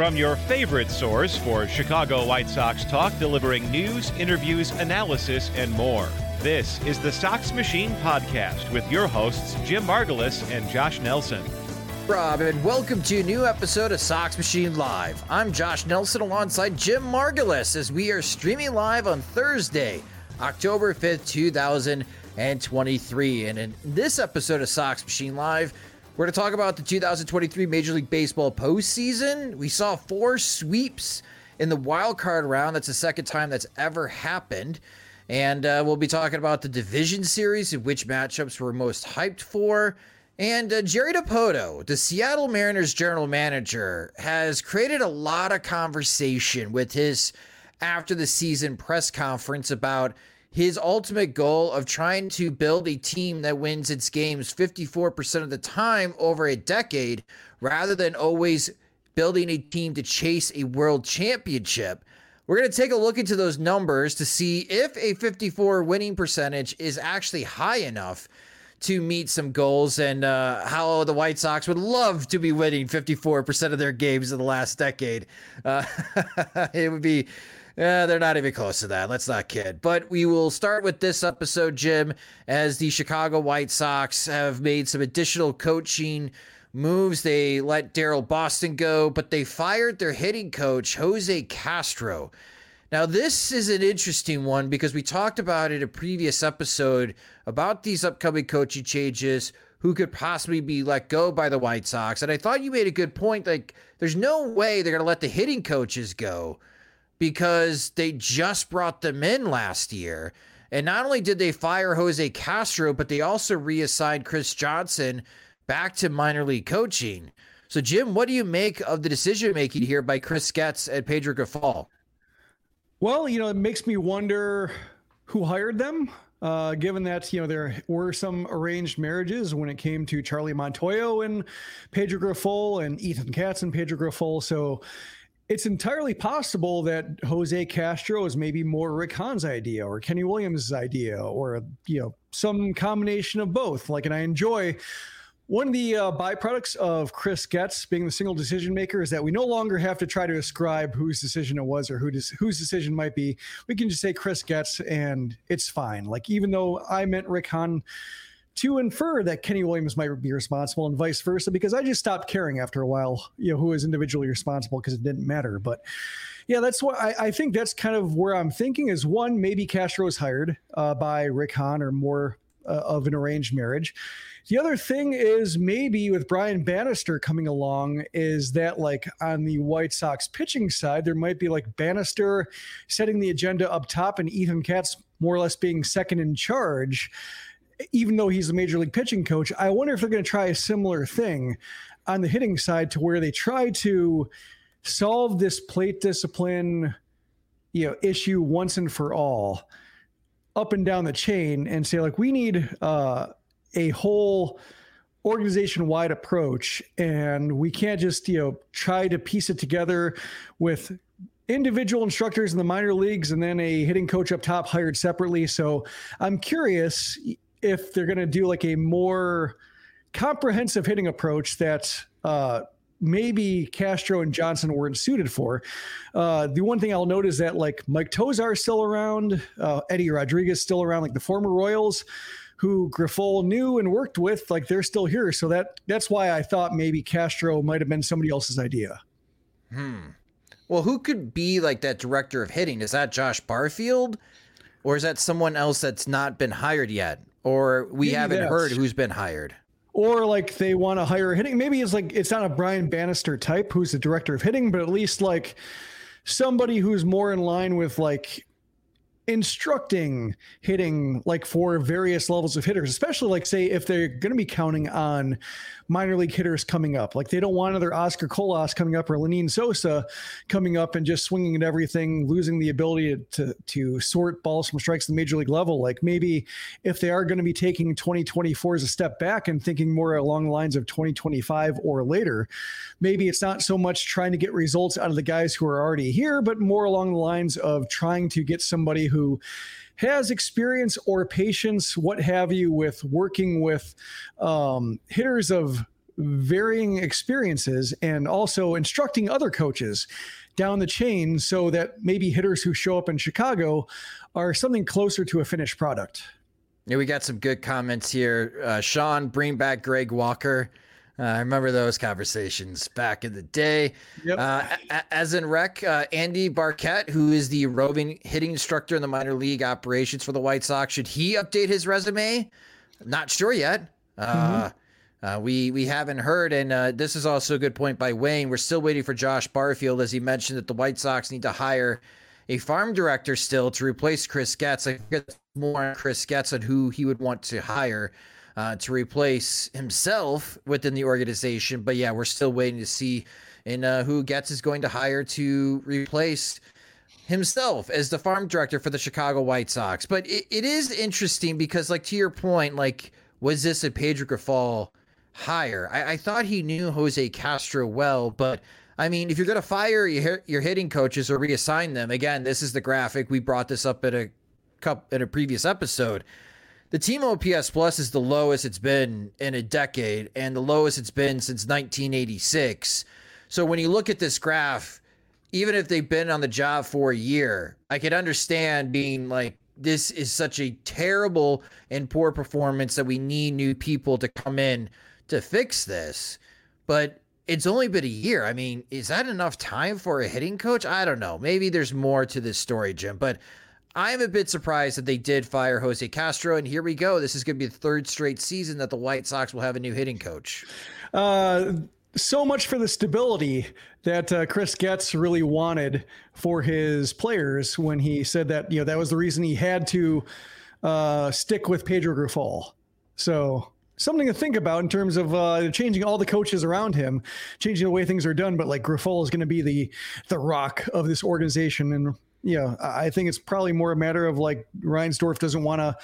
From your favorite source for Chicago White Sox talk, delivering news, interviews, analysis, and more. This is the Sox Machine Podcast with your hosts, Jim Margalus and Josh Nelson. Rob, and welcome to a new episode of Sox Machine Live. I'm Josh Nelson alongside Jim Margalus as we are streaming live on Thursday, October 5th, 2023. And in this episode of Sox Machine Live, we're going to talk about the 2023 Major League Baseball postseason. We saw four sweeps in the wild card round. That's the second time that's ever happened. And uh, we'll be talking about the division series and which matchups we're most hyped for. And uh, Jerry Dipoto, the Seattle Mariners general manager, has created a lot of conversation with his after the season press conference about his ultimate goal of trying to build a team that wins its games 54% of the time over a decade rather than always building a team to chase a world championship. We're going to take a look into those numbers to see if a 54 winning percentage is actually high enough to meet some goals and uh, how the White Sox would love to be winning 54% of their games in the last decade. Uh, it would be yeah, they're not even close to that. Let's not kid. But we will start with this episode, Jim, as the Chicago White Sox have made some additional coaching moves. They let Daryl Boston go, but they fired their hitting coach, Jose Castro. Now, this is an interesting one because we talked about it a previous episode about these upcoming coaching changes, who could possibly be let go by the White Sox. And I thought you made a good point. Like, there's no way they're going to let the hitting coaches go because they just brought them in last year. And not only did they fire Jose Castro, but they also reassigned Chris Johnson back to minor league coaching. So, Jim, what do you make of the decision making here by Chris Getz and Pedro Grifol? Well, you know, it makes me wonder who hired them. Uh, given that you know there were some arranged marriages when it came to Charlie Montoyo and Pedro Grifol and Ethan Katz and Pedro Grifol, so it's entirely possible that Jose Castro is maybe more Rick Hahn's idea or Kenny Williams' idea or you know some combination of both. Like, and I enjoy one of the uh, byproducts of Chris Getz being the single decision maker is that we no longer have to try to ascribe whose decision it was or who des- whose decision might be. We can just say Chris Getz and it's fine. Like even though I meant Rick Hahn to infer that Kenny Williams might be responsible and vice versa, because I just stopped caring after a while, you know, who is individually responsible because it didn't matter. But yeah, that's what I, I, think that's kind of where I'm thinking is one, maybe Castro is hired uh, by Rick Hahn or more uh, of an arranged marriage. The other thing is maybe with Brian Bannister coming along, is that like on the White Sox pitching side, there might be like Bannister setting the agenda up top and Ethan Katz more or less being second in charge even though he's a major league pitching coach, I wonder if they're going to try a similar thing on the hitting side to where they try to solve this plate discipline, you know, issue once and for all up and down the chain and say like we need uh, a whole organization wide approach and we can't just you know try to piece it together with individual instructors in the minor leagues and then a hitting coach up top hired separately. So i'm curious if they're going to do like a more comprehensive hitting approach that uh, maybe Castro and Johnson weren't suited for. Uh, the one thing I'll note is that like Mike Tosar still around, uh, Eddie Rodriguez still around, like the former Royals who Grifol knew and worked with, like they're still here. So that that's why I thought maybe Castro might have been somebody else's idea. Hmm. Well, who could be like that director of hitting? Is that Josh Barfield? Or is that someone else that's not been hired yet? Or we maybe haven't heard who's been hired? Or like they want to hire hitting. Maybe it's like it's not a Brian Bannister type who's the director of hitting, but at least like somebody who's more in line with like instructing hitting like for various levels of hitters, especially like say if they're going to be counting on minor league hitters coming up. Like they don't want another Oscar Colas coming up or Lenyn Sosa coming up and just swinging at everything, losing the ability to, to sort balls from strikes at the major league level. Like maybe if they are going to be taking 2024 as a step back and thinking more along the lines of 2025 or later, maybe it's not so much trying to get results out of the guys who are already here, but more along the lines of trying to get somebody who has experience or patience, what have you, with working with um, hitters of varying experiences and also instructing other coaches down the chain so that maybe hitters who show up in Chicago are something closer to a finished product. Yeah, we got some good comments here. Uh, Sean, bring back Greg Walker. Uh, I remember those conversations back in the day. Yep. Uh, as in rec, uh, Andy Barkett, who is the roving hitting instructor in the minor league operations for the White Sox, should he update his resume? Not sure yet. Uh, mm-hmm. Uh, we we haven't heard, and uh, this is also a good point by Wayne. We're still waiting for Josh Barfield, as he mentioned that the White Sox need to hire a farm director still to replace Chris Getz. I guess more on Chris Getz and who he would want to hire uh, to replace himself within the organization. But yeah, we're still waiting to see in uh, who Getz is going to hire to replace himself as the farm director for the Chicago White Sox. But it, it is interesting because, like to your point, like was this a Pedro Grifol hire? I, I thought he knew Jose Castro well, but. I mean, if you're going to fire your, your hitting coaches or reassign them, again, this is the graphic. We brought this up at a cup in a previous episode. The team OPS plus is the lowest it's been in a decade and the lowest it's been since 1986. So when you look at this graph, even if they've been on the job for a year, I could understand being like, this is such a terrible and poor performance that we need new people to come in to fix this. But it's only been a year. I mean, is that enough time for a hitting coach? I don't know. Maybe there's more to this story, Jim. But I'm a bit surprised that they did fire Jose Castro, and here we go. This is going to be the third straight season that the White Sox will have a new hitting coach. Uh, so much for the stability that uh, Chris Getz really wanted for his players when he said that you know that was the reason he had to uh, stick with Pedro Grifol. So something to think about in terms of uh, changing all the coaches around him, changing the way things are done. But like Grifol is going to be the the rock of this organization, and yeah, I think it's probably more a matter of like Reinsdorf doesn't want to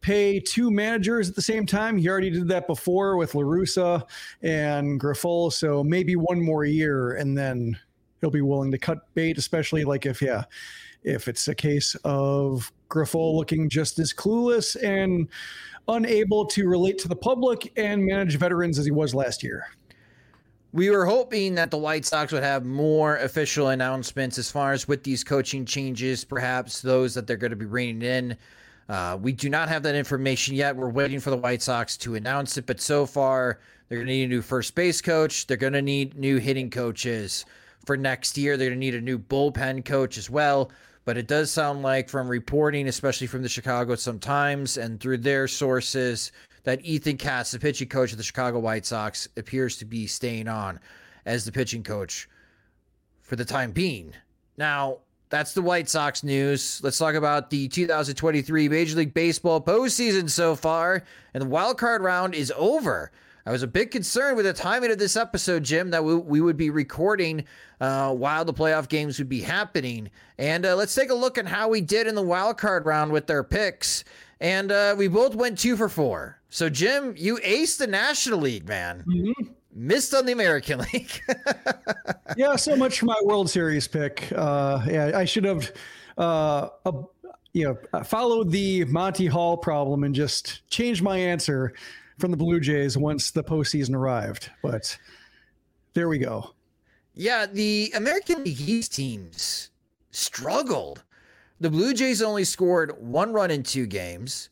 pay two managers at the same time. He already did that before with La Russa and Grifol, so maybe one more year and then he'll be willing to cut bait, especially like if yeah, if it's a case of Grifol looking just as clueless and unable to relate to the public and manage veterans as he was last year. We were hoping that the White Sox would have more official announcements as far as with these coaching changes, perhaps those that they're going to be bringing in. Uh, we do not have that information yet. We're waiting for the White Sox to announce it, but so far they're going to need a new first base coach. They're going to need new hitting coaches for next year. They're going to need a new bullpen coach as well. But it does sound like, from reporting, especially from the Chicago Sun-Times and through their sources, that Ethan Katz, the pitching coach of the Chicago White Sox, appears to be staying on as the pitching coach for the time being. Now, that's the White Sox news. Let's talk about the 2023 Major League Baseball postseason so far. And the wild card round is over. I was a bit concerned with the timing of this episode, Jim, that we, we would be recording uh, while the playoff games would be happening. And uh, let's take a look at how we did in the wild card round with their picks. And uh, we both went two for four. So, Jim, you aced the National League, man. Mm-hmm. Missed on the American League. yeah, so much for my World Series pick. Uh, yeah, I should have. Uh, you know, followed the Monty Hall problem and just changed my answer from the Blue Jays once the postseason arrived. But there we go. Yeah, the American League East teams struggled. The Blue Jays only scored one run in two games,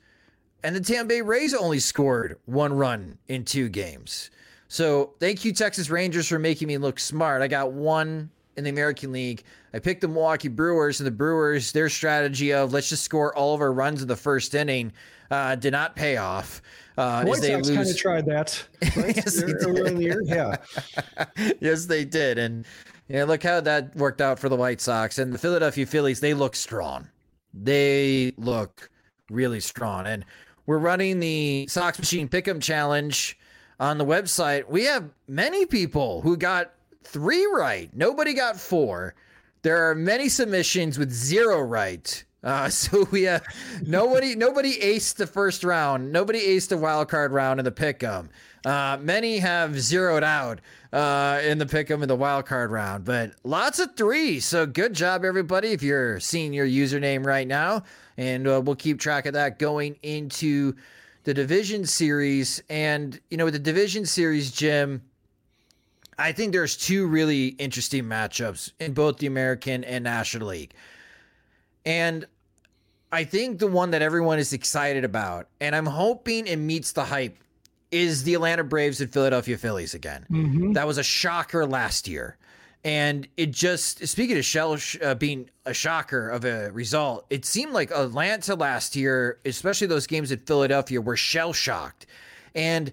and the Tampa Bay Rays only scored one run in two games. So thank you, Texas Rangers, for making me look smart. I got one in the American League. I picked the Milwaukee Brewers, and the Brewers, their strategy of let's just score all of our runs in the first inning uh, did not pay off. Uh, White they Sox kind of tried that right? yes, earlier in the. Yeah, yes, they did, and yeah, look how that worked out for the White Sox and the Philadelphia Phillies. They look strong. They look really strong, and we're running the Sox Machine Pick'em Challenge on the website. We have many people who got three right. Nobody got four. There are many submissions with zero right. Uh, so we have nobody nobody aced the first round. Nobody aced the wild card round in the pick'em. Uh, many have zeroed out uh, in the pick'em in the wild card round, but lots of three. So good job, everybody. If you're seeing your username right now, and uh, we'll keep track of that going into the division series. And you know, with the division series, Jim, I think there's two really interesting matchups in both the American and National League. And I think the one that everyone is excited about, and I'm hoping it meets the hype, is the Atlanta Braves and Philadelphia Phillies again. Mm-hmm. That was a shocker last year. And it just, speaking of shell uh, being a shocker of a result, it seemed like Atlanta last year, especially those games at Philadelphia, were shell shocked. And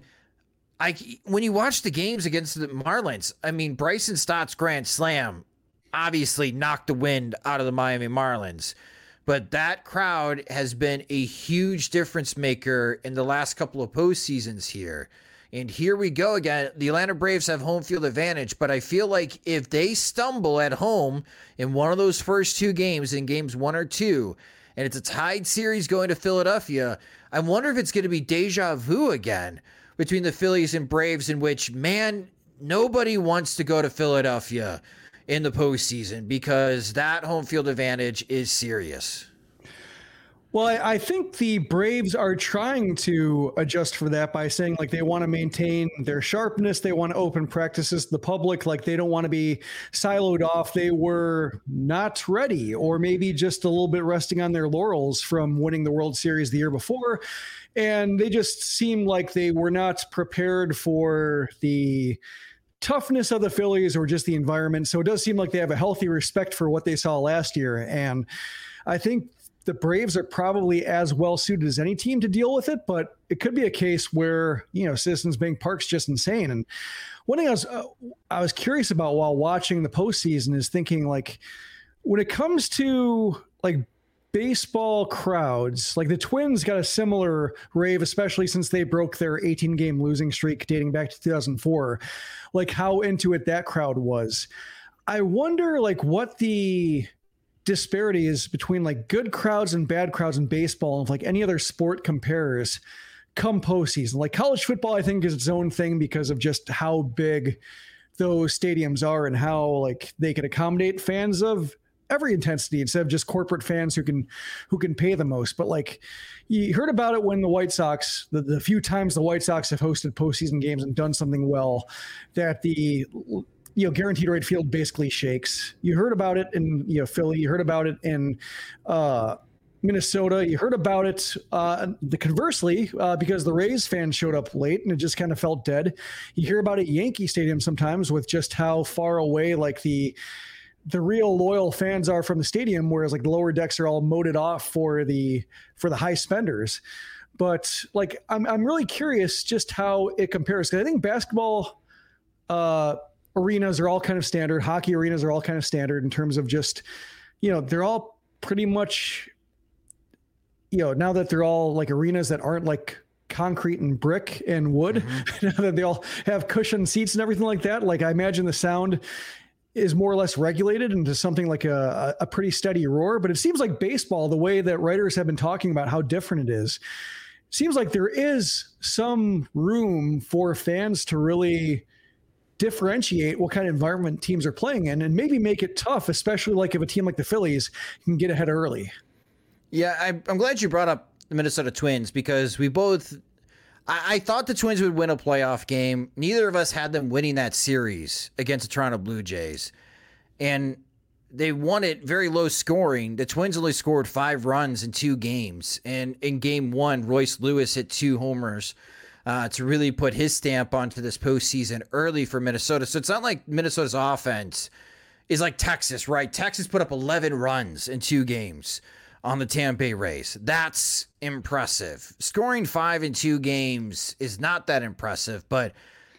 I when you watch the games against the Marlins, I mean Bryson Stott's grand slam obviously knocked the wind out of the Miami Marlins. But that crowd has been a huge difference maker in the last couple of postseasons here. And here we go again. The Atlanta Braves have home field advantage, but I feel like if they stumble at home in one of those first two games, in games one or two, and it's a tied series going to Philadelphia, I wonder if it's going to be deja vu again between the Phillies and Braves, in which, man, nobody wants to go to Philadelphia in the postseason because that home field advantage is serious. Well, I, think the Braves are trying to adjust for that by saying like they want to maintain their sharpness. They want to open practices to the public. Like they don't want to be siloed off. They were not ready, or maybe just a little bit resting on their laurels from winning the World Series the year before and they just seemed like they were not prepared for the toughness of the Phillies or just the environment. So it does seem like they have a healthy respect for what they saw last year. And I think the Braves are probably as well suited as any team to deal with it, but it could be a case where, you know, Citizens Bank Park's just insane. And one thing I was uh, I was curious about while watching the postseason is thinking like when it comes to like baseball crowds, like the Twins got a similar rave, especially since they broke their 18 game losing streak dating back to 2004, like how into it that crowd was. I wonder like what the disparity is between like good crowds and bad crowds in baseball and like any other sport compares come postseason. Like college football, I think is its own thing because of just how big those stadiums are and how like they can accommodate fans of every intensity instead of just corporate fans who can who can pay the most. But like you heard about it when the White Sox, the, the few times the White Sox have hosted postseason games and done something well, that the you know guaranteed rate field basically shakes. You heard about it in you know Philly. You heard about it in uh, Minnesota. You heard about it uh, the conversely uh, because the Rays fans showed up late and it just kind of felt dead. You hear about it Yankee Stadium sometimes with just how far away like the the real loyal fans are from the stadium, whereas like the lower decks are all moated off for the for the high spenders. But like I'm I'm really curious just how it compares because I think basketball uh, arenas are all kind of standard, hockey arenas are all kind of standard in terms of just you know they're all pretty much you know now that they're all like arenas that aren't like concrete and brick and wood mm-hmm. now that they all have cushioned seats and everything like that like i imagine the sound is more or less regulated into something like a, a pretty steady roar. But it seems like baseball, the way that writers have been talking about how different it is, seems like there is some room for fans to really differentiate what kind of environment teams are playing in and maybe make it tough, especially like if a team like the Phillies can get ahead early. Yeah, I, I'm glad you brought up the Minnesota Twins because we both. I, I thought the Twins would win a playoff game. Neither of us had them winning that series against the Toronto Blue Jays. And they won it very low scoring. The Twins only scored five runs in two games. And in game one, Royce Lewis hit two homers uh, to really put his stamp onto this postseason early for Minnesota. So it's not like Minnesota's offense is like Texas, right? Texas put up 11 runs in two games on the Tampa Bay Rays. That's impressive. Scoring five in two games is not that impressive, but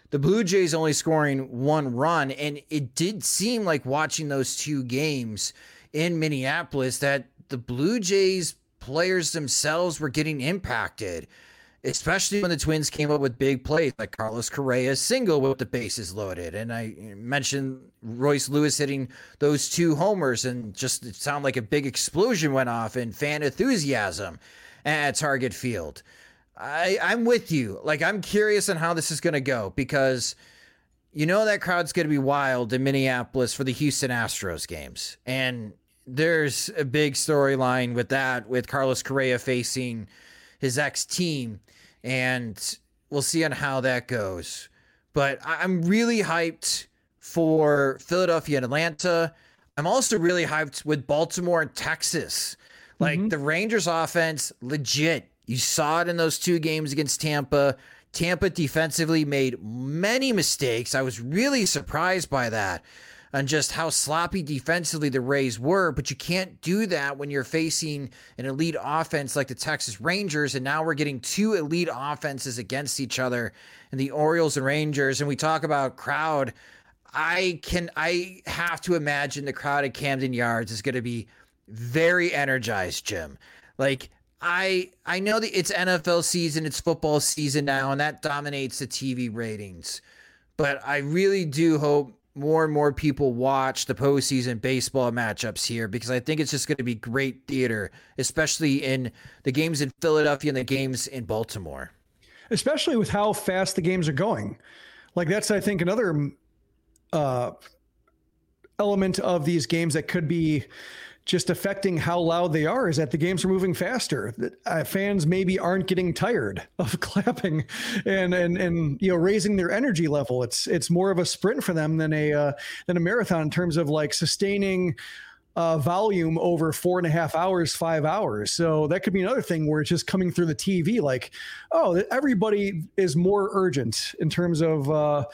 the Blue Jays only scoring one run. And it did seem like watching those two games in Minneapolis that the Blue Jays players themselves were getting impacted especially when the Twins came up with big plays like Carlos Correa's single with the bases loaded. And I mentioned Royce Lewis hitting those two homers, and just it sounded like a big explosion went off in fan enthusiasm at Target Field. I, I'm with you. Like, I'm curious on how this is going to go because you know that crowd's going to be wild in Minneapolis for the Houston Astros games. And there's a big storyline with that, with Carlos Correa facing his ex team and we'll see on how that goes. But I'm really hyped for Philadelphia and Atlanta. I'm also really hyped with Baltimore and Texas. Like mm-hmm. the Rangers offense, legit. You saw it in those two games against Tampa. Tampa defensively made many mistakes. I was really surprised by that on just how sloppy defensively the Rays were, but you can't do that when you're facing an elite offense like the Texas Rangers. And now we're getting two elite offenses against each other and the Orioles and Rangers. And we talk about crowd. I can I have to imagine the crowd at Camden Yards is going to be very energized, Jim. Like I I know that it's NFL season, it's football season now, and that dominates the TV ratings. But I really do hope more and more people watch the postseason baseball matchups here because I think it's just going to be great theater, especially in the games in Philadelphia and the games in Baltimore. Especially with how fast the games are going. Like, that's, I think, another uh, element of these games that could be just affecting how loud they are is that the games are moving faster. Uh, fans maybe aren't getting tired of clapping and and and you know raising their energy level. It's it's more of a sprint for them than a uh, than a marathon in terms of like sustaining. Uh, volume over four and a half hours, five hours. So that could be another thing where it's just coming through the TV, like, oh, everybody is more urgent in terms of uh,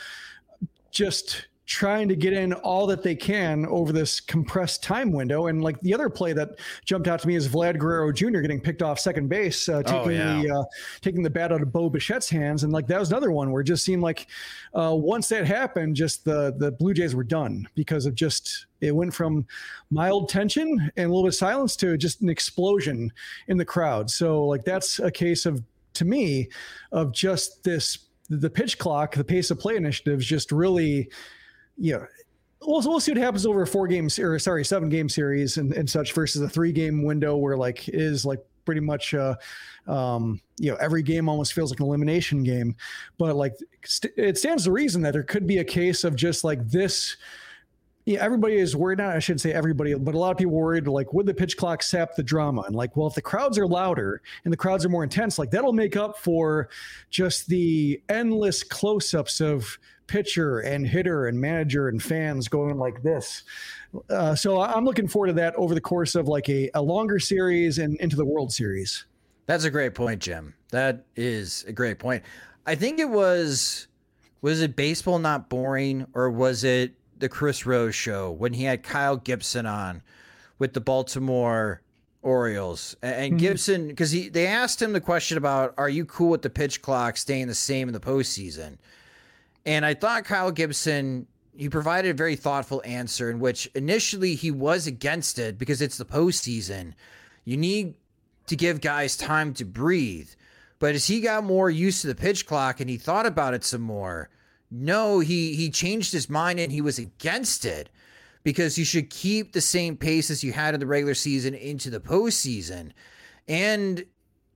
just trying to get in all that they can over this compressed time window. And like the other play that jumped out to me is Vlad Guerrero Jr. getting picked off second base, uh, oh, taking oh, yeah. the uh, taking the bat out of Bo Bichette's hands, and like that was another one where it just seemed like uh, once that happened, just the the Blue Jays were done because of just it went from mild tension and a little bit of silence to just an explosion in the crowd. So like that's a case of to me of just this the pitch clock, the pace of play initiatives just really you know, we'll, we'll see what happens over a four games or sorry, seven game series and, and such versus a three game window where like is like pretty much uh um you know every game almost feels like an elimination game but like st- it stands to reason that there could be a case of just like this yeah, everybody is worried. Not I shouldn't say everybody, but a lot of people worried. Like, would the pitch clock sap the drama? And like, well, if the crowds are louder and the crowds are more intense, like that'll make up for just the endless close-ups of pitcher and hitter and manager and fans going like this. Uh, so I'm looking forward to that over the course of like a, a longer series and into the World Series. That's a great point, Jim. That is a great point. I think it was was it baseball not boring or was it the Chris Rose show when he had Kyle Gibson on with the Baltimore Orioles and mm-hmm. Gibson because he they asked him the question about are you cool with the pitch clock staying the same in the postseason and I thought Kyle Gibson, he provided a very thoughtful answer in which initially he was against it because it's the postseason. You need to give guys time to breathe. But as he got more used to the pitch clock and he thought about it some more, no, he he changed his mind and he was against it because you should keep the same pace as you had in the regular season into the postseason. And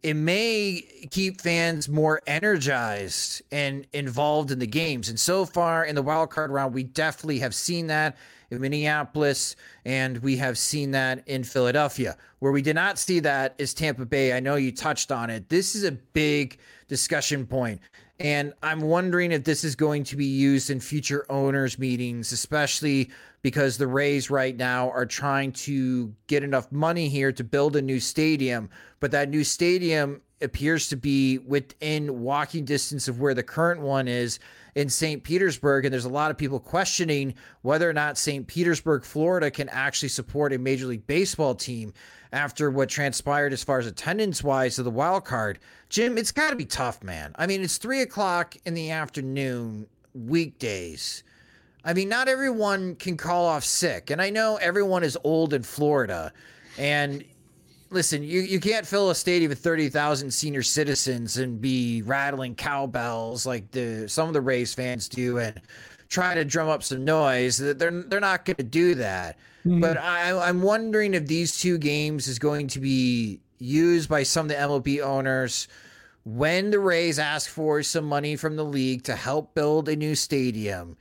it may keep fans more energized and involved in the games. And so far in the wild card round, we definitely have seen that in Minneapolis, and we have seen that in Philadelphia. Where we did not see that is Tampa Bay. I know you touched on it. This is a big discussion point. And I'm wondering if this is going to be used in future owners' meetings, especially because the Rays right now are trying to get enough money here to build a new stadium. But that new stadium appears to be within walking distance of where the current one is in St. Petersburg. And there's a lot of people questioning whether or not St. Petersburg, Florida can actually support a Major League Baseball team after what transpired as far as attendance wise of the wild card. Jim, it's got to be tough, man. I mean, it's three o'clock in the afternoon, weekdays. I mean, not everyone can call off sick. And I know everyone is old in Florida. And listen, you, you can't fill a stadium with 30,000 senior citizens and be rattling cowbells like the some of the Rays fans do and try to drum up some noise. They're, they're not going to do that. Mm-hmm. But I, I'm wondering if these two games is going to be used by some of the MLB owners when the Rays ask for some money from the league to help build a new stadium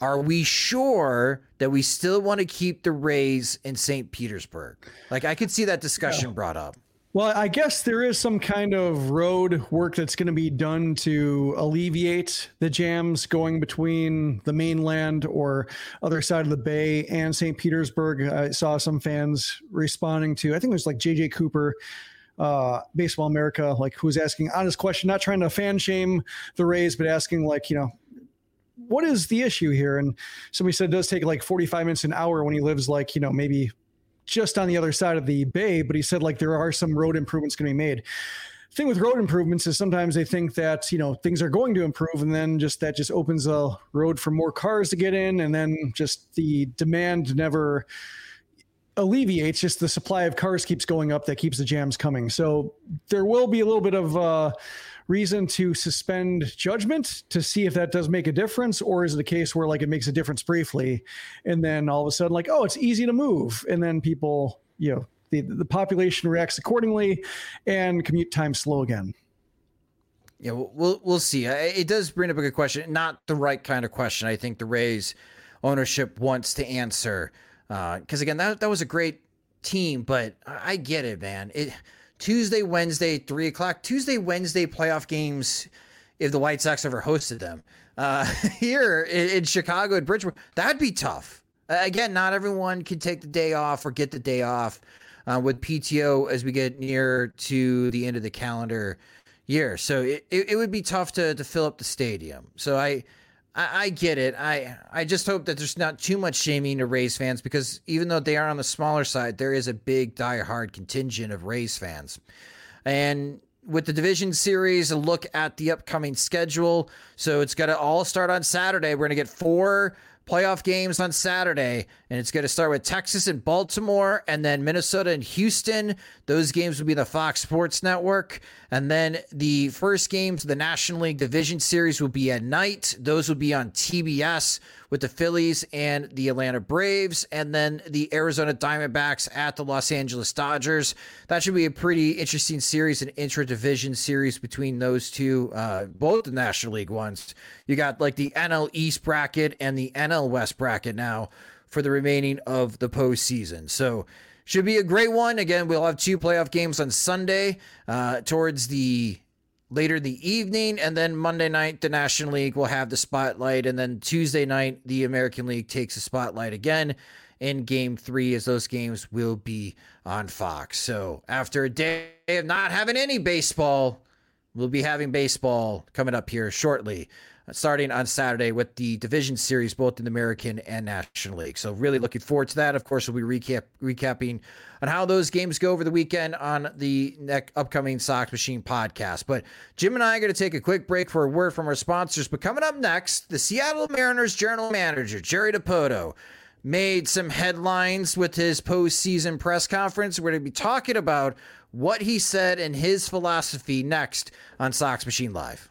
are we sure that we still want to keep the Rays in St. Petersburg? Like I could see that discussion yeah. brought up. Well, I guess there is some kind of road work that's going to be done to alleviate the jams going between the mainland or other side of the bay and St. Petersburg. I saw some fans responding to, I think it was like JJ Cooper uh, Baseball America, like who was asking honest question, not trying to fan shame the Rays, but asking like, you know, what is the issue here? And somebody said it does take like 45 minutes an hour when he lives like, you know, maybe just on the other side of the bay, but he said like there are some road improvements going to be made. Thing with road improvements is sometimes they think that, you know, things are going to improve and then just that just opens a road for more cars to get in and then just the demand never alleviates just the supply of cars keeps going up that keeps the jams coming so there will be a little bit of uh, reason to suspend judgment to see if that does make a difference, or is it a case where like it makes a difference briefly, and then all of a sudden like oh it's easy to move, and then people you know the the population reacts accordingly, and commute time slow again. Yeah, we'll we'll see. It does bring up a good question, not the right kind of question. I think the Rays ownership wants to answer because uh, again, that that was a great team, but I get it, man. It Tuesday, Wednesday, three o'clock. Tuesday, Wednesday playoff games. If the White Sox ever hosted them uh, here in, in, Chicago at Bridgeport, that'd be tough. Again, not everyone can take the day off or get the day off uh, with PTO as we get near to the end of the calendar year. So it, it, it would be tough to to fill up the stadium. So I I, I, get it. I I just hope that there's not too much shaming to Rays fans because even though they are on the smaller side, there is a big die-hard contingent of Rays fans. And with the division series, a look at the upcoming schedule. So it's got to all start on Saturday. We're going to get four playoff games on Saturday, and it's going to start with Texas and Baltimore, and then Minnesota and Houston. Those games will be the Fox Sports Network. And then the first games of the National League Division Series will be at night. Those will be on TBS with the Phillies and the Atlanta Braves, and then the Arizona Diamondbacks at the Los Angeles Dodgers. That should be a pretty interesting series, an intra division series between those two, uh, both the National League ones. You got like the NL East bracket and the NL West bracket now for the remaining of the postseason. So, should be a great one. Again, we'll have two playoff games on Sunday uh, towards the later the evening. And then Monday night, the National League will have the spotlight. And then Tuesday night, the American League takes the spotlight again in game three, as those games will be on Fox. So after a day of not having any baseball, we'll be having baseball coming up here shortly starting on Saturday with the division series, both in the American and National League. So really looking forward to that. Of course, we'll be recap recapping on how those games go over the weekend on the next upcoming Sox Machine podcast. But Jim and I are going to take a quick break for a word from our sponsors. But coming up next, the Seattle Mariners general manager Jerry Dipoto made some headlines with his postseason press conference. We're going to be talking about what he said and his philosophy next on Sox Machine Live.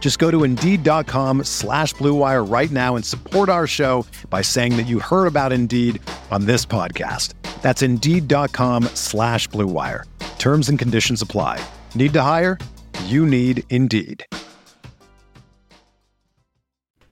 Just go to Indeed.com slash BlueWire right now and support our show by saying that you heard about Indeed on this podcast. That's Indeed.com slash BlueWire. Terms and conditions apply. Need to hire? You need Indeed.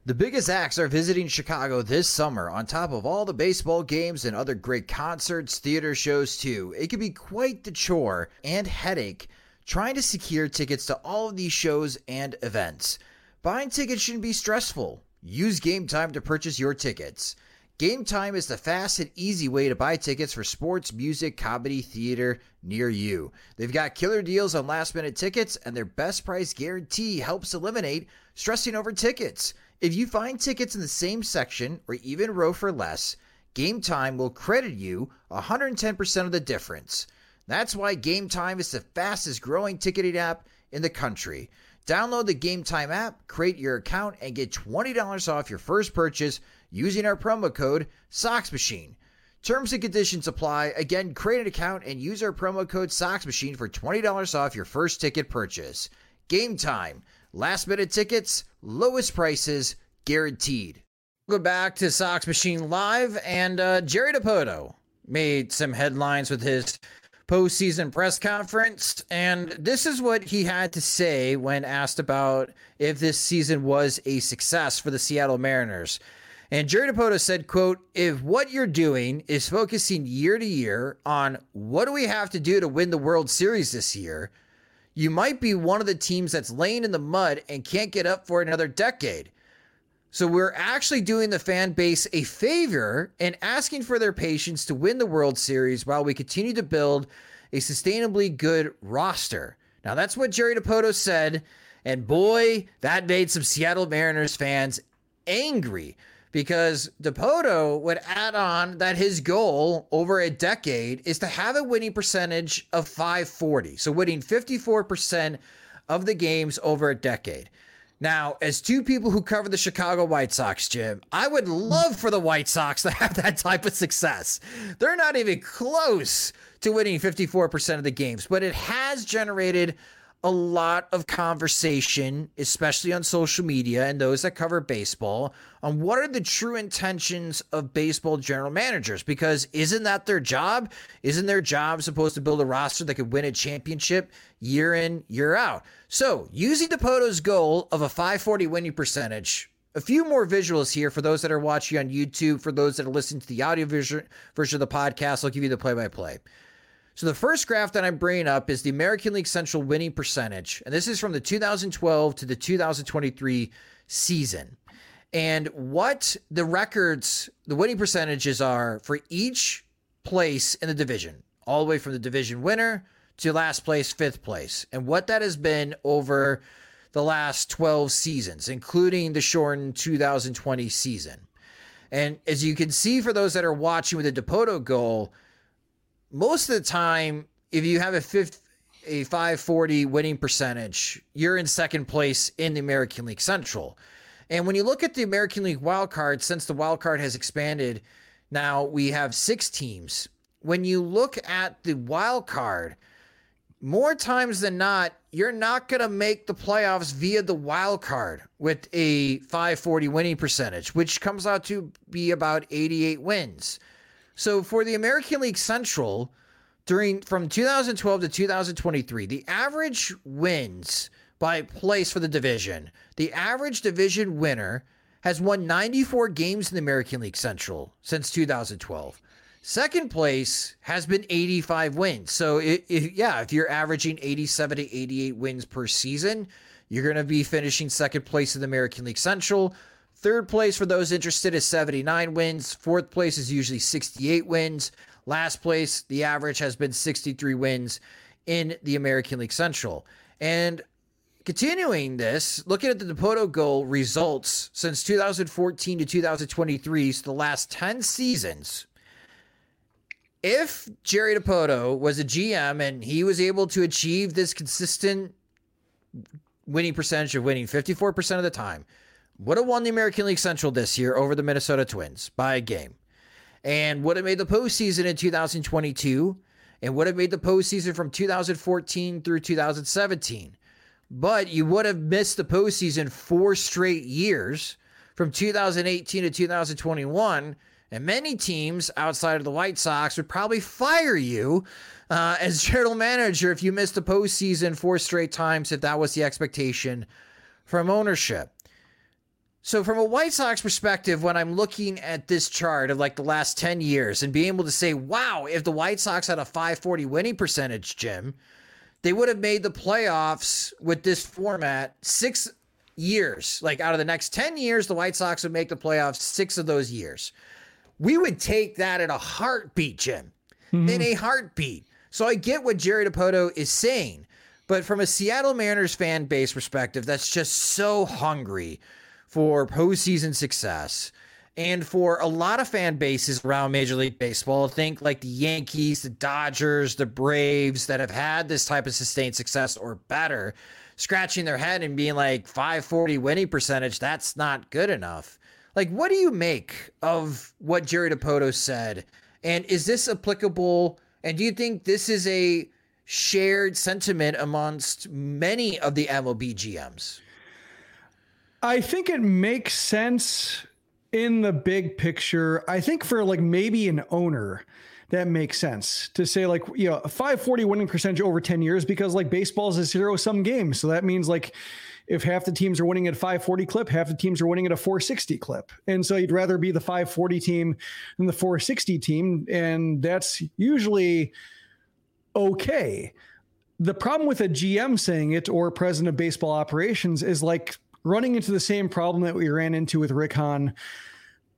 The biggest acts are visiting Chicago this summer, on top of all the baseball games and other great concerts, theater shows, too. It can be quite the chore and headache trying to secure tickets to all of these shows and events. Buying tickets shouldn't be stressful. Use Game Time to purchase your tickets. Game Time is the fast and easy way to buy tickets for sports, music, comedy, theater near you. They've got killer deals on last minute tickets, and their best price guarantee helps eliminate stressing over tickets. If you find tickets in the same section or even row for less, Game Time will credit you 110% of the difference. That's why Game Time is the fastest growing ticketing app in the country. Download the Game Time app, create your account, and get $20 off your first purchase using our promo code SOXMachine. Terms and conditions apply. Again, create an account and use our promo code SOXMachine for $20 off your first ticket purchase. Game Time. Last minute tickets, lowest prices guaranteed. Go back to Sox Machine Live, and uh, Jerry Dipoto made some headlines with his postseason press conference. And this is what he had to say when asked about if this season was a success for the Seattle Mariners. And Jerry Dipoto said, quote, if what you're doing is focusing year to year on what do we have to do to win the World Series this year, you might be one of the teams that's laying in the mud and can't get up for another decade. So we're actually doing the fan base a favor and asking for their patience to win the World Series while we continue to build a sustainably good roster. Now that's what Jerry Dipoto said, and boy, that made some Seattle Mariners fans angry because Dipoto would add on that his goal over a decade is to have a winning percentage of 540. So winning 54% of the games over a decade. Now, as two people who cover the Chicago White Sox, Jim, I would love for the White Sox to have that type of success. They're not even close to winning 54% of the games, but it has generated a lot of conversation, especially on social media and those that cover baseball, on what are the true intentions of baseball general managers. Because isn't that their job? Isn't their job supposed to build a roster that could win a championship year in, year out? So, using Dipoto's goal of a 540 winning percentage, a few more visuals here for those that are watching on YouTube, for those that are listening to the audio version of the podcast. I'll give you the play by play. So the first graph that I'm bringing up is the American League Central winning percentage, and this is from the 2012 to the 2023 season. And what the records, the winning percentages are for each place in the division, all the way from the division winner to last place, fifth place, and what that has been over the last 12 seasons, including the shortened 2020 season. And as you can see, for those that are watching with the Dipoto goal, most of the time, if you have a fifth, a 540 winning percentage, you're in second place in the American League Central. And when you look at the American League wild card, since the wild card has expanded, now we have six teams. When you look at the wild card, more times than not, you're not going to make the playoffs via the wild card with a 540 winning percentage, which comes out to be about 88 wins. So for the American League Central, during from 2012 to 2023, the average wins by place for the division, the average division winner has won 94 games in the American League Central since 2012. Second place has been 85 wins. So, it, it, yeah, if you're averaging 87 to 88 wins per season, you're going to be finishing second place in the American League Central. Third place for those interested is 79 wins. Fourth place is usually 68 wins. Last place, the average has been 63 wins in the American League Central. And continuing this, looking at the Dipoto goal results since 2014 to 2023, so the last 10 seasons, if Jerry Dipoto was a GM and he was able to achieve this consistent winning percentage of winning 54% of the time, would have won the American League Central this year over the Minnesota Twins by a game and would have made the postseason in 2022 and would have made the postseason from 2014 through 2017. But you would have missed the postseason four straight years from 2018 to 2021. And many teams outside of the White Sox would probably fire you uh, as general manager if you missed the postseason four straight times, if that was the expectation from ownership. So, from a White Sox perspective, when I'm looking at this chart of like the last 10 years and being able to say, wow, if the White Sox had a 540 winning percentage, Jim, they would have made the playoffs with this format six years. Like out of the next 10 years, the White Sox would make the playoffs six of those years. We would take that in a heartbeat, Jim, mm-hmm. in a heartbeat. So, I get what Jerry Dipoto is saying. But from a Seattle Mariners fan base perspective, that's just so hungry for postseason success and for a lot of fan bases around Major League Baseball, think like the Yankees, the Dodgers, the Braves that have had this type of sustained success or better, scratching their head and being like 540 winning percentage, that's not good enough. Like, what do you make of what Jerry Dipoto said? And is this applicable? And do you think this is a shared sentiment amongst many of the MLB GMs? I think it makes sense in the big picture. I think for like maybe an owner, that makes sense to say like you know a 540 winning percentage over 10 years because like baseball is a zero sum game. So that means like if half the teams are winning at a 540 clip half the teams are winning at a 460 clip. And so you'd rather be the 540 team than the 460 team and that's usually okay. The problem with a gm saying it or president of baseball operations is like running into the same problem that we ran into with Rick Hahn,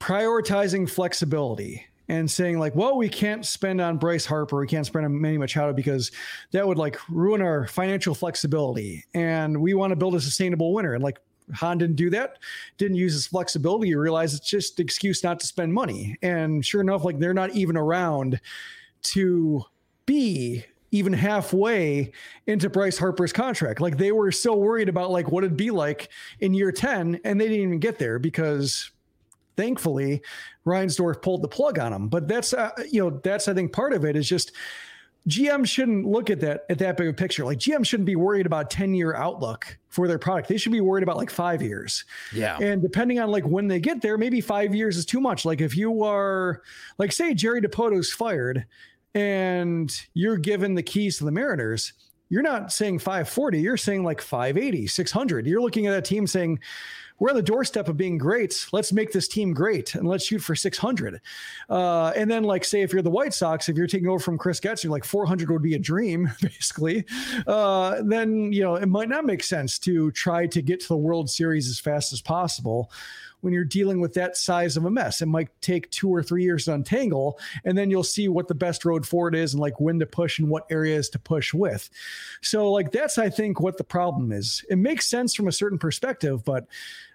prioritizing flexibility and saying like, well, we can't spend on Bryce Harper, we can't spend on Manny Machado because that would like ruin our financial flexibility, and we want to build a sustainable winner. And like Hahn didn't do that, didn't use his flexibility. You realize it's just excuse not to spend money. And sure enough, like they're not even around to be even halfway into Bryce Harper's contract. Like they were so worried about like what it'd be like in year 10 and they didn't even get there because thankfully Reinsdorf pulled the plug on him. But that's uh, you know that's I think part of it is just GM shouldn't look at that at that big a picture. Like GM shouldn't be worried about 10 year outlook for their product. They should be worried about like 5 years. Yeah. And depending on like when they get there, maybe 5 years is too much. Like if you are like say Jerry Dipoto's fired and you're given the keys to the Mariners, you're not saying 540, you're saying like 580, 600. You're looking at a team saying, we're on the doorstep of being great. Let's make this team great and let's shoot for 600. Uh, and then, like, say, if you're the White Sox, if you're taking over from Chris Getz, you're like 400 would be a dream, basically. Uh, then, you know, it might not make sense to try to get to the World Series as fast as possible when you're dealing with that size of a mess. It might take two or three years to untangle, and then you'll see what the best road forward is and like when to push and what areas to push with. So, like, that's, I think, what the problem is. It makes sense from a certain perspective, but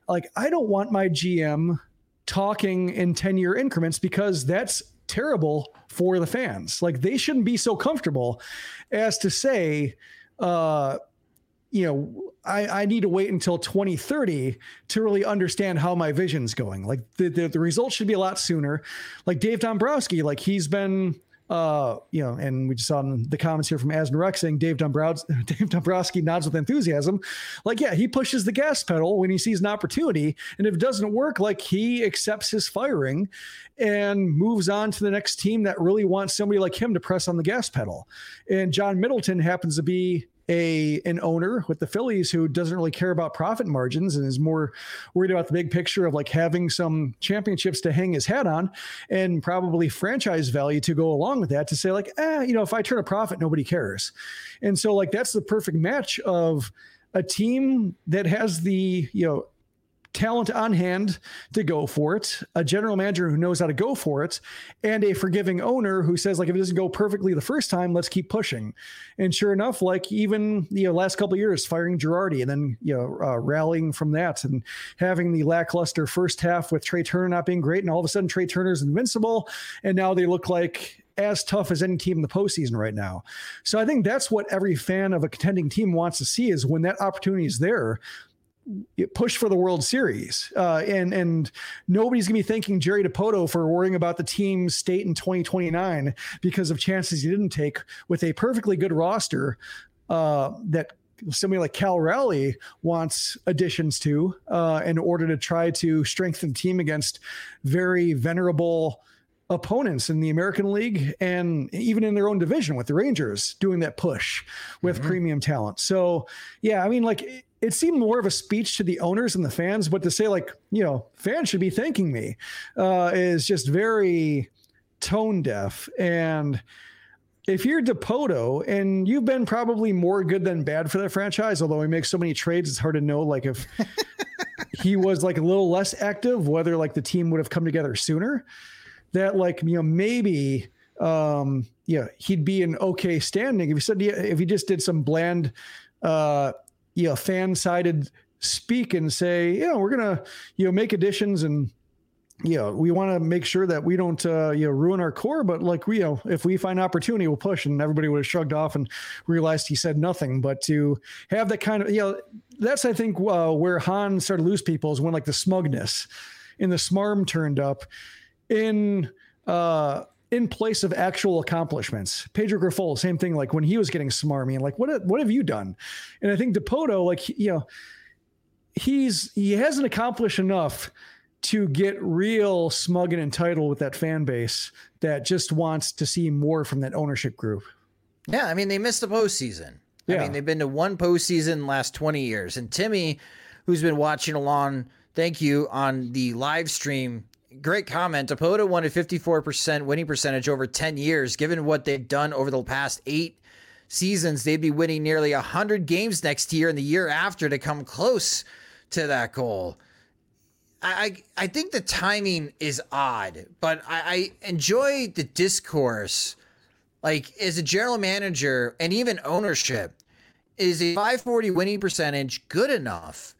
like, I don't want my GM talking in 10 year increments because that's terrible for the fans. Like, they shouldn't be so comfortable as to say, uh, you know, I, I need to wait until 2030 to really understand how my vision's going. Like the, the, the results should be a lot sooner. Like Dave Dombrowski, like he's been, uh, you know, and we just saw in the comments here from Rex saying Dave, Dombrowski, Dave Dombrowski nods with enthusiasm. Like, yeah, he pushes the gas pedal when he sees an opportunity. And if it doesn't work, like he accepts his firing and moves on to the next team that really wants somebody like him to press on the gas pedal. And John Middleton happens to be a an owner with the Phillies who doesn't really care about profit margins and is more worried about the big picture of like having some championships to hang his hat on and probably franchise value to go along with that to say like eh you know if I turn a profit nobody cares. And so like that's the perfect match of a team that has the you know talent on hand to go for it, a general manager who knows how to go for it, and a forgiving owner who says like if it doesn't go perfectly the first time, let's keep pushing. And sure enough, like even you know last couple years, firing Girardi and then you know uh, rallying from that and having the lackluster first half with Trea Turner not being great, and all of a sudden Trea Turner's invincible, and now they look like as tough as any team in the postseason right now. So I think that's what every fan of a contending team wants to see is when that opportunity is there, push for the World Series. Uh, and and nobody's gonna be thanking Jerry Dipoto for worrying about the team's state in 2029 because of chances he didn't take with a perfectly good roster uh, that somebody like Cal Raleigh wants additions to uh, in order to try to strengthen the team against very venerable opponents in the American League and even in their own division with the Rangers doing that push with mm-hmm. premium talent. So, yeah, I mean, like it seemed more of a speech to the owners and the fans, but to say like, you know, fans should be thanking me uh, is just very tone deaf. And if you're Dipoto and you've been probably more good than bad for that franchise, although he makes so many trades, it's hard to know like if he was like a little less active, whether like the team would have come together sooner that like you know maybe um yeah he'd be an okay standing if he said if he just did some bland uh you know fan sided speak and say you know we're gonna you know make additions and you know we want to make sure that we don't uh you know ruin our core but like we you know if we find opportunity we'll push and everybody would have shrugged off and realized he said nothing. But to have that kind of you know that's i think uh, where Hahn started to lose people is when like the smugness and the smarm turned up in uh in place of actual accomplishments. Pedro Grifol, same thing. Like when he was getting smarmy, and like what what have you done? And I think Dipoto, like you know, he's he hasn't accomplished enough to get real smug and entitled with that fan base that just wants to see more from that ownership group. Yeah, I mean they missed the postseason. Yeah. I mean they've been to one postseason in the last twenty years, and Timmy, who's been watching along, thank you on the live stream great comment. Dipoto won a 54% winning percentage over 10 years. Given what they've done over the past eight seasons, they'd be winning nearly 100 games next year and the year after to come close to that goal. I, I think the timing is odd, but I, I enjoy the discourse. Like, as a general manager and even ownership, is a 540 winning percentage good enough?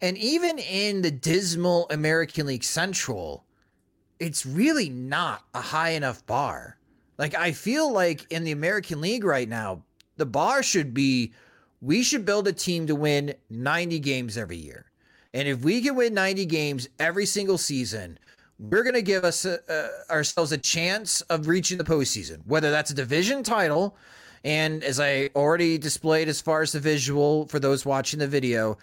And even in the dismal American League Central, it's really not a high enough bar. Like I feel like in the American League right now, the bar should be we should build a team to win 90 games every year. And if we can win 90 games every single season, we're going to give us a, uh, ourselves a chance of reaching the postseason, whether that's a division title. And as I already displayed as far as the visual for those watching the video,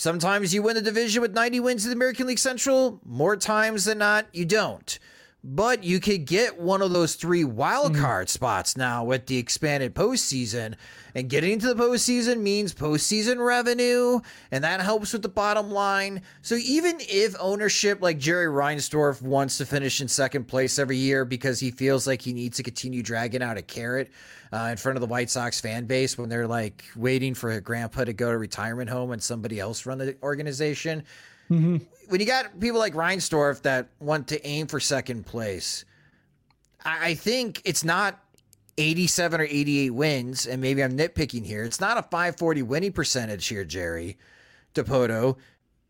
Sometimes you win the division with 90 wins in the American League Central. More times than not, you don't. But you could get one of those three wild mm-hmm. card mm. spots now with the expanded postseason. And getting into the postseason means postseason revenue, and that helps with the bottom line. So even if ownership like Jerry Reinsdorf wants to finish in second place every year because he feels like he needs to continue dragging out a carrot, uh, in front of the White Sox fan base when they're like waiting for a grandpa to go to retirement home and somebody else run the organization. Mm-hmm. When you got people like Reinsdorf that want to aim for second place, I, I think it's not 87 or 88 wins, and maybe I'm nitpicking here. It's not a 540 winning percentage here, Jerry Dipoto.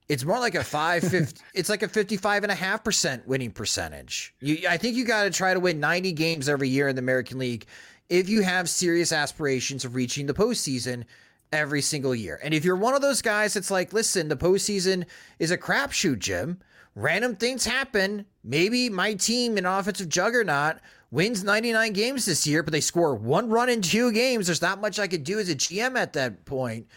It's more like a five fifty. it's like a fifty-five and a half percent winning percentage. You, I think you got to try to win ninety games every year in the American League if you have serious aspirations of reaching the postseason every single year. And if you're one of those guys that's like, listen, the postseason is a crapshoot, Jim. Random things happen. Maybe my team, an offensive juggernaut, wins 99 games this year, but they score one run in two games. There's not much I could do as a GM at that point.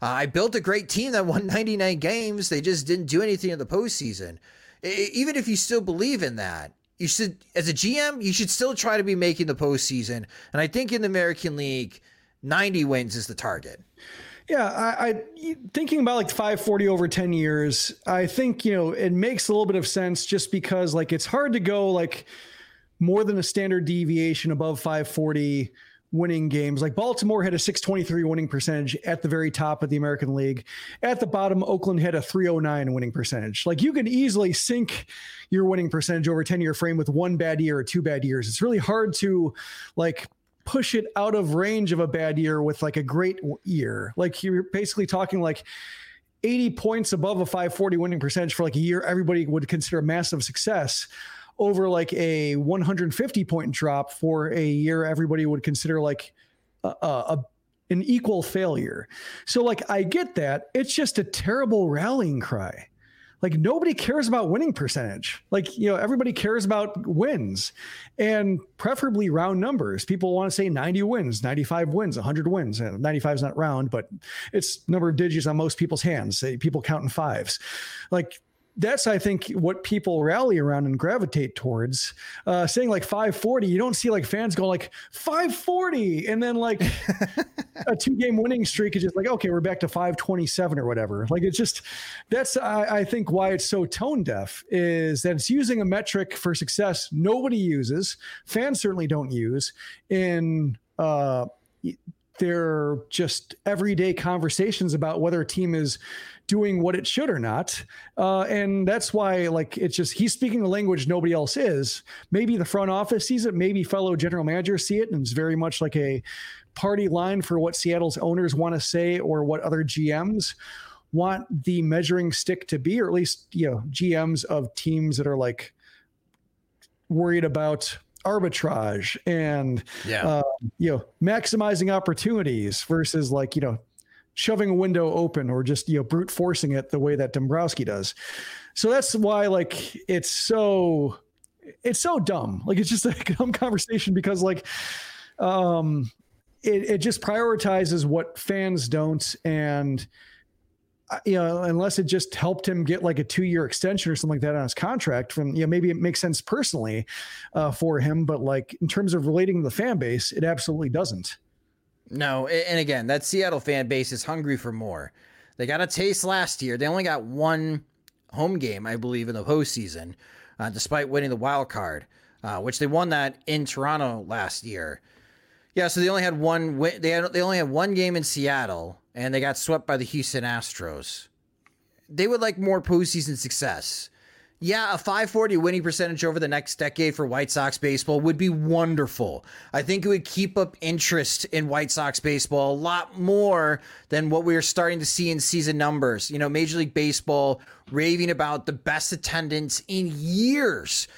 Uh, I built a great team that won 99 games. They just didn't do anything in the postseason. Even if you still believe in that, you should, as a GM, you should still try to be making the postseason. And I think in the American League, 90 wins is the target. Yeah, I, I, thinking about like 540 over 10 years. I think you know it makes a little bit of sense just because like it's hard to go like more than a standard deviation above 540 winning games. Like Baltimore had a 623 winning percentage at the very top of the American League. At the bottom, Oakland had a 309 winning percentage. Like you can easily sink your winning percentage over 10 year frame with one bad year or two bad years. It's really hard to like push it out of range of a bad year with like a great year. Like you're basically talking like 80 points above a 540 winning percentage for like a year everybody would consider a massive success over like a 150 point drop for a year everybody would consider like a, a, an equal failure. So like I get that. It's just a terrible rallying cry. Like nobody cares about winning percentage. Like, you know, everybody cares about wins and preferably round numbers. People want to say 90 wins, 95 wins, 100 wins. Uh, 95 is not round, but it's number of digits on most people's hands. People count in fives. Like that's I think what people rally around and gravitate towards. Uh, saying like 540, you don't see like fans go like 540, and then like a two game winning streak is just like okay, we're back to 527 or whatever. Like it's just that's I, I think why it's so tone deaf is that it's using a metric for success nobody uses, fans certainly don't use in. Uh, they're just everyday conversations about whether a team is doing what it should or not. Uh, and that's why, like, it's just he's speaking a language nobody else is. Maybe the front office sees it, maybe fellow general managers see it, and it's very much like a party line for what Seattle's owners want to say or what other GMs want the measuring stick to be, or at least, you know, GMs of teams that are like worried about arbitrage and yeah. uh, you know maximizing opportunities versus like you know shoving a window open or just you know brute forcing it the way that Dombrowski does. So that's why like it's so it's so dumb. Like it's just a dumb conversation because like um it, it just prioritizes what fans don't and uh, you know, unless it just helped him get like a two year extension or something like that on his contract from, you know, maybe it makes sense personally uh, for him, but like in terms of relating to the fan base, it absolutely doesn't. No, and again, that Seattle fan base is hungry for more. They got a taste last year. They only got one home game, I believe, in the postseason, uh, despite winning the wild card, uh, which they won that in Toronto last year. Yeah, so they only had one. Win- they had, they only had one game in Seattle, and they got swept by the Houston Astros. They would like more postseason success. Yeah, a 540 winning percentage over the next decade for White Sox baseball would be wonderful. I think it would keep up interest in White Sox baseball a lot more than what we are starting to see in season numbers. You know, Major League Baseball raving about the best attendance in years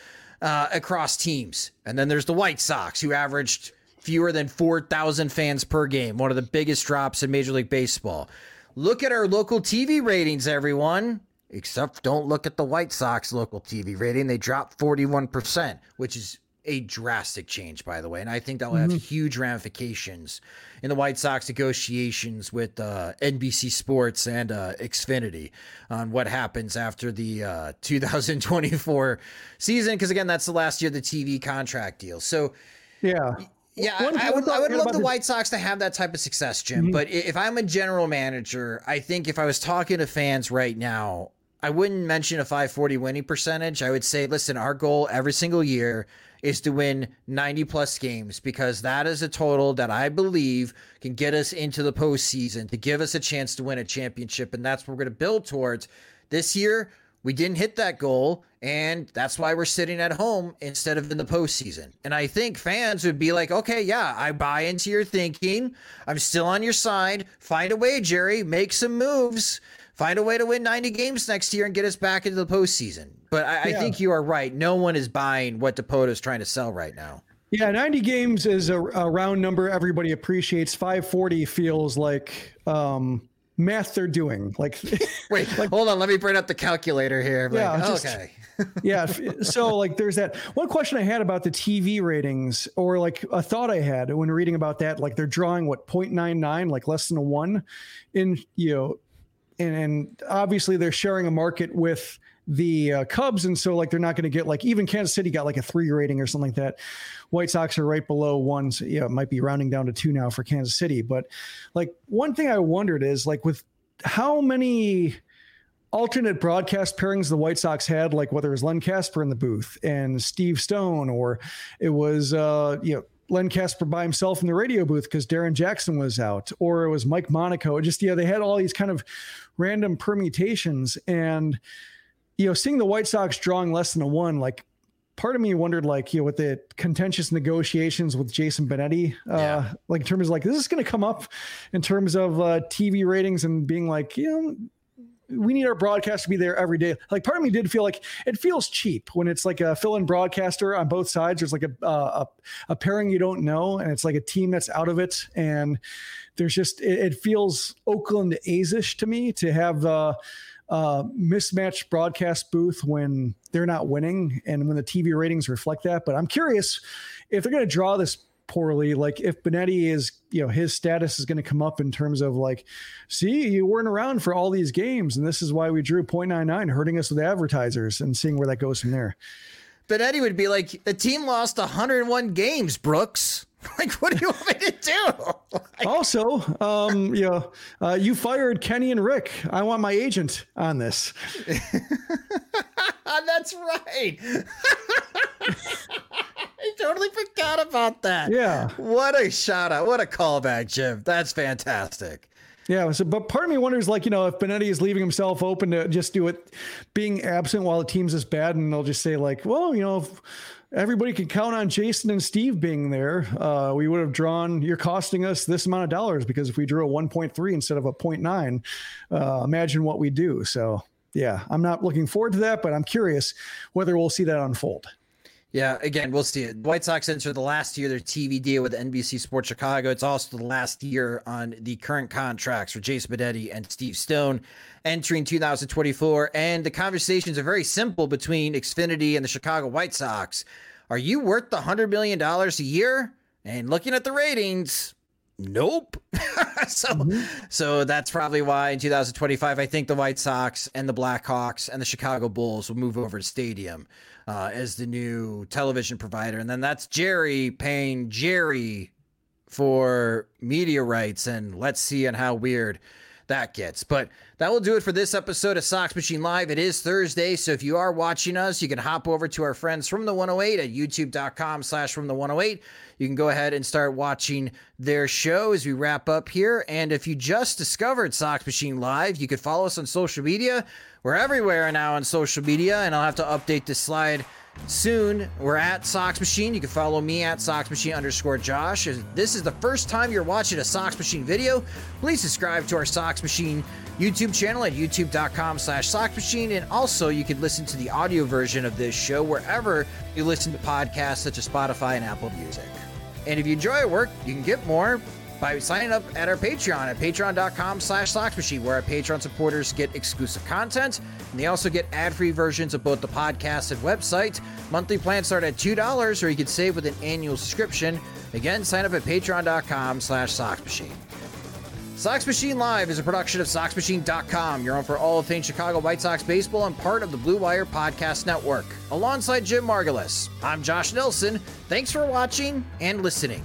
uh, across teams. And then there's the White Sox, who averaged fewer than 4,000 fans per game, one of the biggest drops in Major League Baseball. Look at our local TV ratings, everyone. Except don't look at the White Sox local TV rating. They dropped 41%, which is a drastic change, by the way. And I think that will have mm-hmm. huge ramifications in the White Sox negotiations with uh, NBC Sports and uh, Xfinity on what happens after the uh, 2024 season. Because, again, that's the last year of the TV contract deal. So, yeah. Yeah, I, I, would, I would love the White Sox to have that type of success, Jim. Mm-hmm. But if I'm a general manager, I think if I was talking to fans right now, I wouldn't mention a 540 winning percentage. I would say, listen, our goal every single year is to win 90 plus games because that is a total that I believe can get us into the postseason to give us a chance to win a championship. And that's what we're going to build towards. This year, we didn't hit that goal, and that's why we're sitting at home instead of in the postseason. And I think fans would be like, okay, yeah, I buy into your thinking. I'm still on your side. Find a way, Jerry. Make some moves find a way to win 90 games next year and get us back into the postseason. But I, yeah. I think you are right. No one is buying what Dipoto is trying to sell right now. Yeah, 90 games is a, a round number everybody appreciates. 540 feels like um, math they're doing. Like, wait, like, hold on, let me bring up the calculator here. Like, yeah, just, okay. yeah. So, like, there's that one question I had about the TV ratings, or like a thought I had when reading about that. Like, they're drawing what 0.99, like less than a one, in you know and, and obviously they're sharing a market with the uh, Cubs, and so like they're not going to get like even Kansas City got like a three rating or something like that. White Sox are right below one, so yeah, it might be rounding down to two now for Kansas City. But like one thing I wondered is like with how many alternate broadcast pairings the White Sox had, like whether it was Len Kasper in the booth and Steve Stone, or it was uh, you know Len Kasper by himself in the radio booth because Darrin Jackson was out, or it was Mike Monaco. Just yeah, they had all these kind of random permutations, and you know, seeing the White Sox drawing less than a one, like part of me wondered, like, you know, with the contentious negotiations with Jason Benetti, uh, yeah. like in terms of like, this is going to come up in terms of uh, TV ratings and being like, you know, we need our broadcast to be there every day. Like part of me did feel like it feels cheap when it's like a fill-in broadcaster on both sides. There's like a, uh, a, a pairing you don't know, and it's like a team that's out of it. And there's just it, it feels Oakland A's-ish to me to have uh, uh, mismatched broadcast booth when they're not winning and when the TV ratings reflect that. But I'm curious if they're going to draw this poorly. Like if Benetti is, you know, his status is going to come up in terms of like, see, you weren't around for all these games, and this is why we drew 0.99, hurting us with advertisers, and seeing where that goes from there. Benetti would be like, the team lost 101 games, Brooks. Like, what do you want me to do? Like, also, um, you know, uh, you fired Kenny and Rick. I want my agent on this. That's right. I totally forgot about that. Yeah. What a shout out. What a callback, Jim. That's fantastic. Yeah, so, but part of me wonders, like, you know, if Benetti is leaving himself open to just do it, being absent while the team's this bad, and they'll just say, like, well, you know, everybody can count on Jason and Steve being there. Uh, we would have drawn, you're costing us this amount of dollars because if we drew a 1.3 instead of a 0.9, uh, imagine what we do. So, yeah, I'm not looking forward to that, but I'm curious whether we'll see that unfold. Yeah, again, we'll see it. White Sox enter the last year their TV deal with NBC Sports Chicago. It's also the last year on the current contracts for Jason Benetti and Steve Stone entering 2024. And the conversations are very simple between Xfinity and the Chicago White Sox. Are you worth the $100 million a year? And looking at the ratings, nope. so mm-hmm. so that's probably why in 2025 I think the White Sox and the Blackhawks and the Chicago Bulls will move over to Stadium uh, as the new television provider, and then that's Jerry paying Jerry for media rights, and let's see and how weird that gets. But that will do it for this episode of Sox Machine Live. It is Thursday, so if you are watching us, you can hop over to our friends from the 108 at youtube.com slash from the 108. You can go ahead and start watching their show as we wrap up here. And if you just discovered Sox Machine Live, you could follow us on social media. We're everywhere now on social media, and I'll have to update this slide soon. We're at Sox Machine. You can follow me at Sox Machine underscore Josh. If this is the first time you're watching a Sox Machine video, please subscribe to our Sox Machine YouTube channel at youtube.com slash Sox Machine. And also you can listen to the audio version of this show wherever you listen to podcasts such as Spotify and Apple Music. And if you enjoy our work, you can get more by signing up at our Patreon at patreon.com slash soxmachine, where our Patreon supporters get exclusive content. And they also get ad-free versions of both the podcast and website. Monthly plans start at $2, or you can save with an annual subscription. Again, sign up at patreon.com slash soxmachine. Sox Machine Live is a production of SoxMachine.com, your home for all things Chicago White Sox baseball and part of the Blue Wire Podcast Network. Alongside Jim Margalus, I'm Josh Nelson. Thanks for watching and listening.